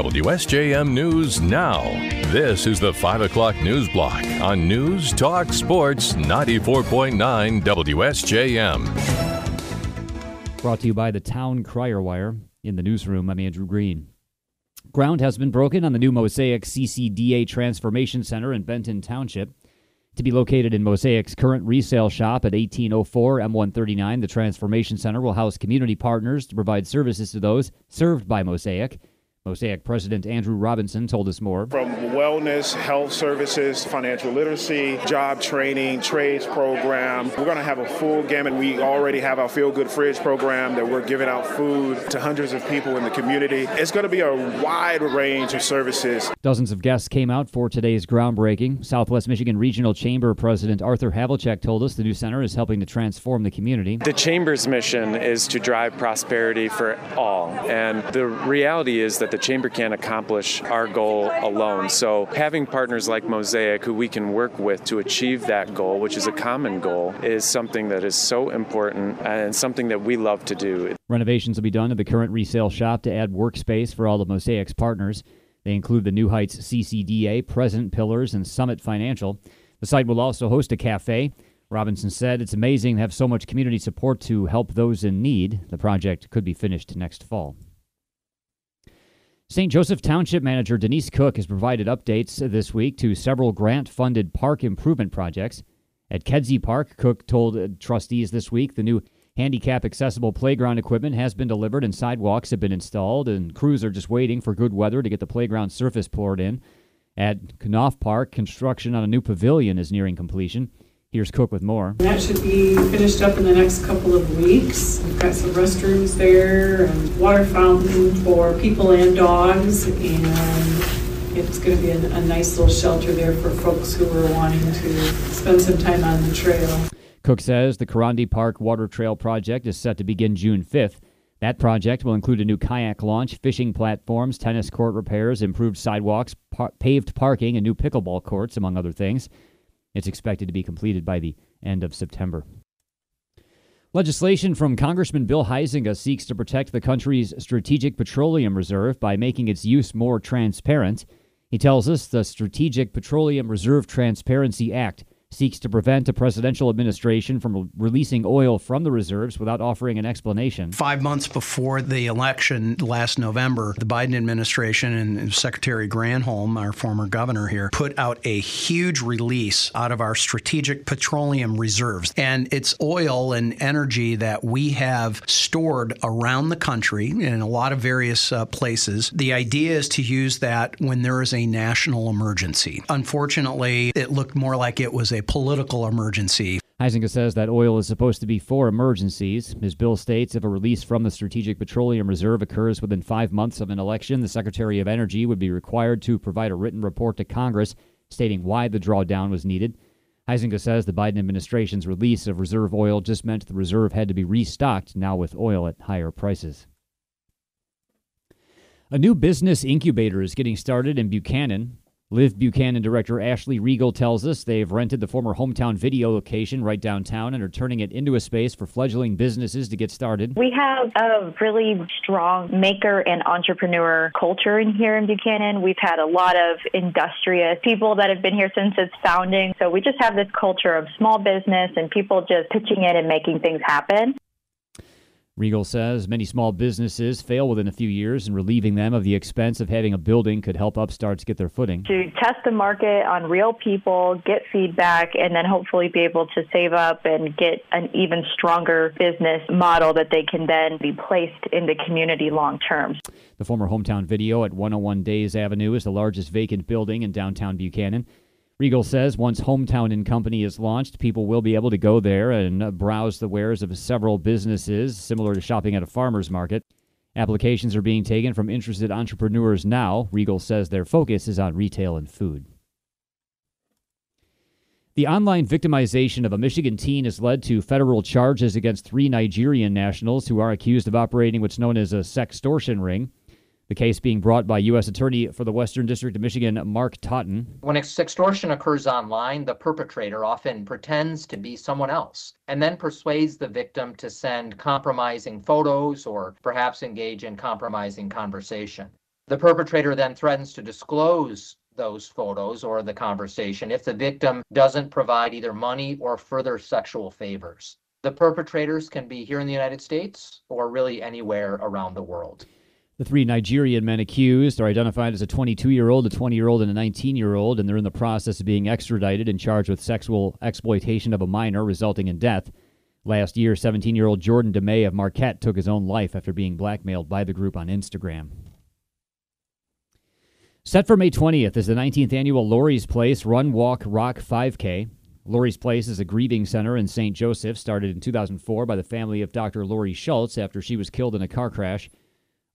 WSJM News Now. This is the 5 o'clock news block on News Talk Sports 94.9 WSJM. Brought to you by the Town Crier Wire. In the newsroom, I'm Andrew Green. Ground has been broken on the new Mosaic CCDA Transformation Center in Benton Township. To be located in Mosaic's current resale shop at 1804 M139, the Transformation Center will house community partners to provide services to those served by Mosaic. Mosaic President Andrew Robinson told us more. From wellness, health services, financial literacy, job training, trades program. We're going to have a full gamut. We already have our Feel Good Fridge program that we're giving out food to hundreds of people in the community. It's going to be a wide range of services. Dozens of guests came out for today's groundbreaking. Southwest Michigan Regional Chamber President Arthur Havlicek told us the new center is helping to transform the community. The Chamber's mission is to drive prosperity for all. And the reality is that the Chamber can't accomplish our goal alone. So having partners like Mosaic who we can work with to achieve that goal, which is a common goal, is something that is so important and something that we love to do. Renovations will be done to the current resale shop to add workspace for all of Mosaic's partners. They include the New Heights CCDA, Present Pillars, and Summit Financial. The site will also host a cafe. Robinson said it's amazing to have so much community support to help those in need. The project could be finished next fall. St. Joseph Township Manager Denise Cook has provided updates this week to several grant funded park improvement projects. At Kedzie Park, Cook told trustees this week the new handicap accessible playground equipment has been delivered and sidewalks have been installed, and crews are just waiting for good weather to get the playground surface poured in. At Knopf Park, construction on a new pavilion is nearing completion. Here's Cook with more. That should be finished up in the next couple of weeks. We've got some restrooms there and water fountain for people and dogs, and it's going to be a, a nice little shelter there for folks who are wanting to spend some time on the trail. Cook says the Kurandi Park Water Trail project is set to begin June 5th. That project will include a new kayak launch, fishing platforms, tennis court repairs, improved sidewalks, par- paved parking, and new pickleball courts, among other things. It's expected to be completed by the end of September. Legislation from Congressman Bill Huizenga seeks to protect the country's strategic petroleum reserve by making its use more transparent. He tells us the Strategic Petroleum Reserve Transparency Act seeks to prevent a presidential administration from releasing oil from the reserves without offering an explanation. Five months before the election last November, the Biden administration and Secretary Granholm, our former governor here, put out a huge release out of our strategic petroleum reserves. And it's oil and energy that we have stored around the country in a lot of various uh, places. The idea is to use that when there is a national emergency. Unfortunately, it looked more like it was a political emergency. Huizenga says that oil is supposed to be for emergencies. His bill states if a release from the Strategic Petroleum Reserve occurs within five months of an election, the Secretary of Energy would be required to provide a written report to Congress stating why the drawdown was needed. Huizenga says the Biden administration's release of reserve oil just meant the reserve had to be restocked now with oil at higher prices. A new business incubator is getting started in Buchanan. Live Buchanan director Ashley Regal tells us they've rented the former hometown video location right downtown and are turning it into a space for fledgling businesses to get started. We have a really strong maker and entrepreneur culture in here in Buchanan. We've had a lot of industrious people that have been here since its founding. So we just have this culture of small business and people just pitching in and making things happen. Regal says many small businesses fail within a few years, and relieving them of the expense of having a building could help upstarts get their footing. To test the market on real people, get feedback, and then hopefully be able to save up and get an even stronger business model that they can then be placed in the community long term. The former hometown video at 101 Days Avenue is the largest vacant building in downtown Buchanan. Regal says once Hometown and Company is launched, people will be able to go there and browse the wares of several businesses, similar to shopping at a farmer's market. Applications are being taken from interested entrepreneurs now. Regal says their focus is on retail and food. The online victimization of a Michigan teen has led to federal charges against three Nigerian nationals who are accused of operating what's known as a sextortion ring. The case being brought by U.S. Attorney for the Western District of Michigan, Mark Totten. When extortion occurs online, the perpetrator often pretends to be someone else and then persuades the victim to send compromising photos or perhaps engage in compromising conversation. The perpetrator then threatens to disclose those photos or the conversation if the victim doesn't provide either money or further sexual favors. The perpetrators can be here in the United States or really anywhere around the world. The three Nigerian men accused are identified as a 22 year old, a 20 year old, and a 19 year old, and they're in the process of being extradited and charged with sexual exploitation of a minor, resulting in death. Last year, 17 year old Jordan DeMay of Marquette took his own life after being blackmailed by the group on Instagram. Set for May 20th is the 19th annual Lory's Place Run, Walk, Rock 5K. Lory's Place is a grieving center in St. Joseph, started in 2004 by the family of Dr. Lory Schultz after she was killed in a car crash.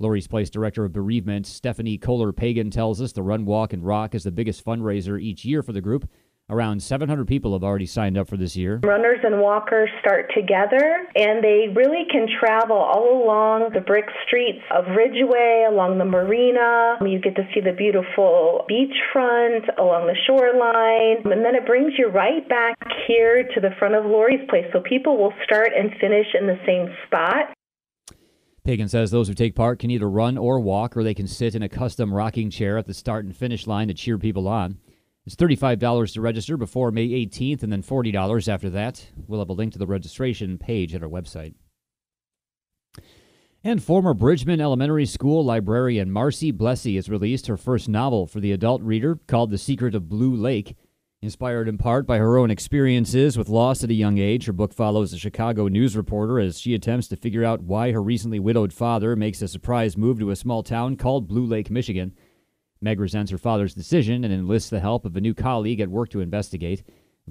Lory's Place Director of Bereavement, Stephanie Kohler Pagan, tells us the Run, Walk, and Rock is the biggest fundraiser each year for the group. Around 700 people have already signed up for this year. Runners and walkers start together, and they really can travel all along the brick streets of Ridgeway, along the marina. You get to see the beautiful beachfront along the shoreline, and then it brings you right back here to the front of Lory's Place. So people will start and finish in the same spot. Pagan says those who take part can either run or walk, or they can sit in a custom rocking chair at the start and finish line to cheer people on. It's $35 to register before May 18th and then $40 after that. We'll have a link to the registration page at our website. And former Bridgman Elementary School librarian Marcy Blessy has released her first novel for the adult reader called The Secret of Blue Lake. Inspired in part by her own experiences with loss at a young age, her book follows a Chicago news reporter as she attempts to figure out why her recently widowed father makes a surprise move to a small town called Blue Lake, Michigan. Meg resents her father's decision and enlists the help of a new colleague at work to investigate.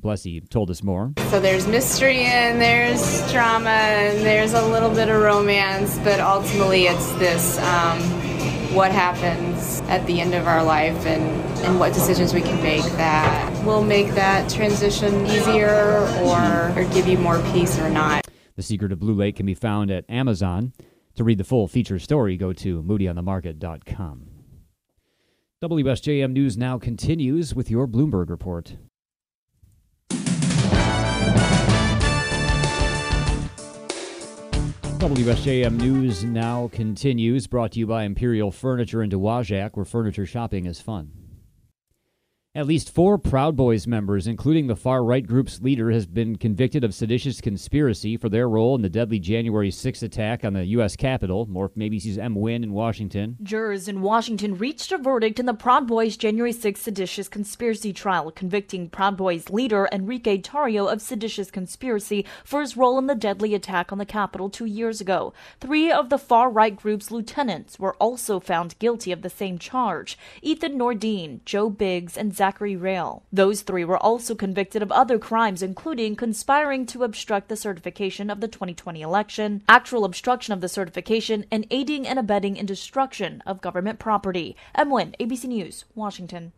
Blessy told us more. So there's mystery and there's drama and there's a little bit of romance, but ultimately it's this um, what happens at the end of our life and, and what decisions we can make that will make that transition easier or, or give you more peace or not. The Secret of Blue Lake can be found at Amazon. To read the full feature story, go to moodyonthemarket.com. WSJM News now continues with your Bloomberg report. WSJM News now continues, brought to you by Imperial Furniture in Dowagiac, where furniture shopping is fun. At least four Proud Boys members, including the far right group's leader, has been convicted of seditious conspiracy for their role in the deadly January 6 attack on the U.S. Capitol. More from ABC's Em Nguyen in Washington. Jurors in Washington reached a verdict in the Proud Boys January 6 seditious conspiracy trial, convicting Proud Boys leader Enrique Tarrio of seditious conspiracy for his role in the deadly attack on the Capitol two years ago. Three of the far right group's lieutenants were also found guilty of the same charge Ethan Nordean, Joe Biggs, and Zachary Rehl. Those three were also convicted of other crimes, including conspiring to obstruct the certification of the 2020 election, actual obstruction of the certification, and aiding and abetting in destruction of government property. Em Nguyen, ABC News, Washington.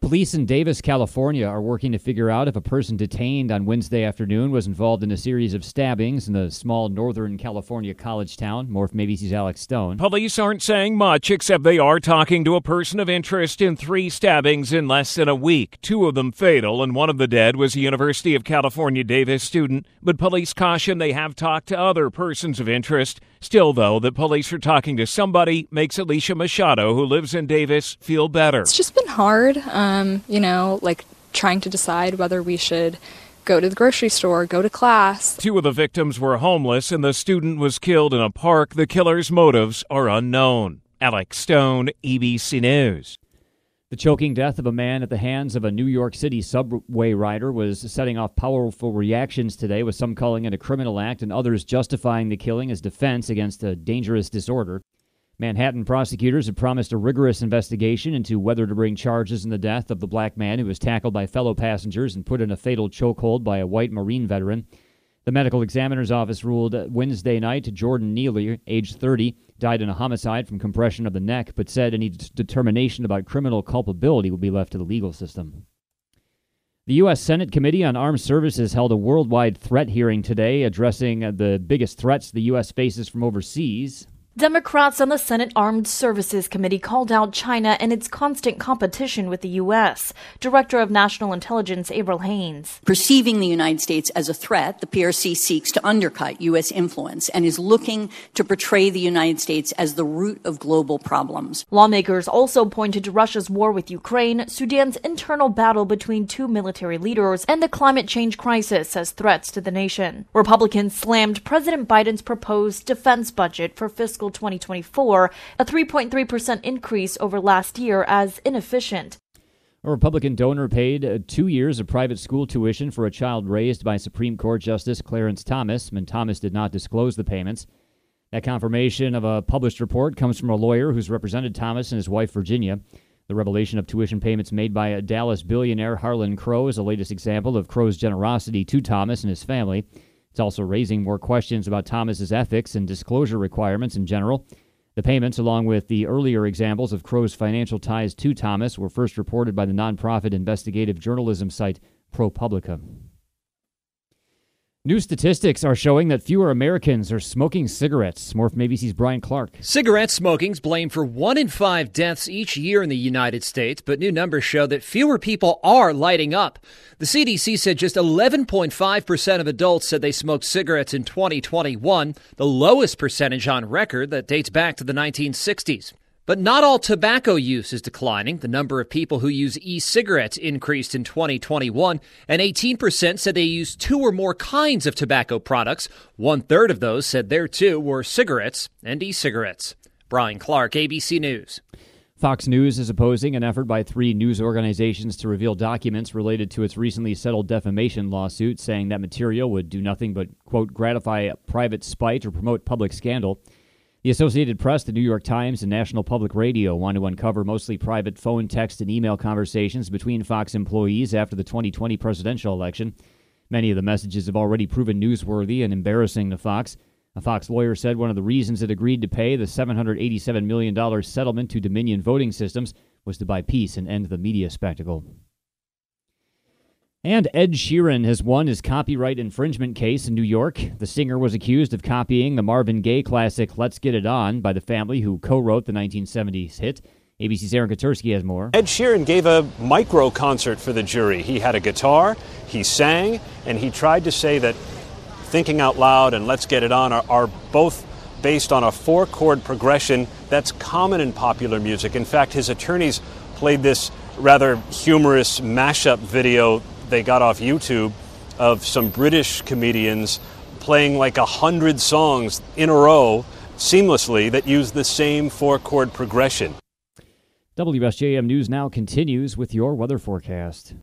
Police in Davis, California are working to figure out if a person detained on Wednesday afternoon was involved in a series of stabbings in the small Northern California college town. More from ABC's Alex Stone. Police aren't saying much, except they are talking to a person of interest in three stabbings in less than a week. Two of them fatal, and one of the dead was a University of California Davis student. But police caution they have talked to other persons of interest. Still, though, that police are talking to somebody makes Alicia Machado, who lives in Davis, feel better. It's just been hard, um, you know, like trying to decide whether we should go to the grocery store, go to class. Two of the victims were homeless, and the student was killed in a park. The killer's motives are unknown. Alex Stone, ABC News. The choking death of a man at the hands of a New York City subway rider was setting off powerful reactions today, with some calling it a criminal act and others justifying the killing as defense against a dangerous disorder. Manhattan prosecutors have promised a rigorous investigation into whether to bring charges in the death of the black man who was tackled by fellow passengers and put in a fatal chokehold by a white Marine veteran. The medical examiner's office ruled Wednesday night Jordan Neely, age 30, died in a homicide from compression of the neck, but said any determination about criminal culpability will be left to the legal system. The U.S. Senate Committee on Armed Services held a worldwide threat hearing today addressing the biggest threats the U.S. faces from overseas. Democrats on the Senate Armed Services Committee called out China and its constant competition with the U.S. Director of National Intelligence Avril Haines. Perceiving the United States as a threat, the PRC seeks to undercut U.S. influence and is looking to portray the United States as the root of global problems. Lawmakers also pointed to Russia's war with Ukraine, Sudan's internal battle between two military leaders, and the climate change crisis as threats to the nation. Republicans slammed President Biden's proposed defense budget for fiscal fiscal 2024, a 3.3% increase over last year, as inefficient. A Republican donor paid uh, two years of private school tuition for a child raised by Supreme Court Justice Clarence Thomas, and Thomas did not disclose the payments. That confirmation of a published report comes from a lawyer who's represented Thomas and his wife, Virginia. The revelation of tuition payments made by a Dallas billionaire Harlan Crow is the latest example of Crow's generosity to Thomas and his family. It's also raising more questions about Thomas's ethics and disclosure requirements in general. The payments, along with the earlier examples of Crow's financial ties to Thomas, were first reported by the nonprofit investigative journalism site ProPublica. New statistics are showing that fewer Americans are smoking cigarettes. More from ABC's Brian Clark. Cigarette smoking's blamed for one in five deaths each year in the United States, but new numbers show that fewer people are lighting up. The CDC said just 11.5% of adults said they smoked cigarettes in 2021, the lowest percentage on record that dates back to the 1960s. But not all tobacco use is declining. The number of people who use e cigarettes increased in 2021, and 18% said they use two or more kinds of tobacco products. One third of those said their two were cigarettes and e cigarettes. Brian Clark, ABC News. Fox News is opposing an effort by three news organizations to reveal documents related to its recently settled defamation lawsuit, saying that material would do nothing but, quote, gratify private spite or promote public scandal. The Associated Press, the New York Times, and National Public Radio want to uncover mostly private phone, text, and email conversations between Fox employees after the 2020 presidential election. Many of the messages have already proven newsworthy and embarrassing to Fox. A Fox lawyer said one of the reasons it agreed to pay the $787 million settlement to Dominion Voting Systems was to buy peace and end the media spectacle. And Ed Sheeran has won his copyright infringement case in New York. The singer was accused of copying the Marvin Gaye classic Let's Get It On by the family who co wrote the 1970s hit. ABC's Aaron Katersky has more. Ed Sheeran gave a micro concert for the jury. He had a guitar, he sang, and he tried to say that Thinking Out Loud and Let's Get It On are, are both based on a four chord progression that's common in popular music. In fact, his attorneys played this rather humorous mashup video they got off YouTube of some British comedians playing like a hundred songs in a row seamlessly that use the same four chord progression. WSJM News now continues with your weather forecast.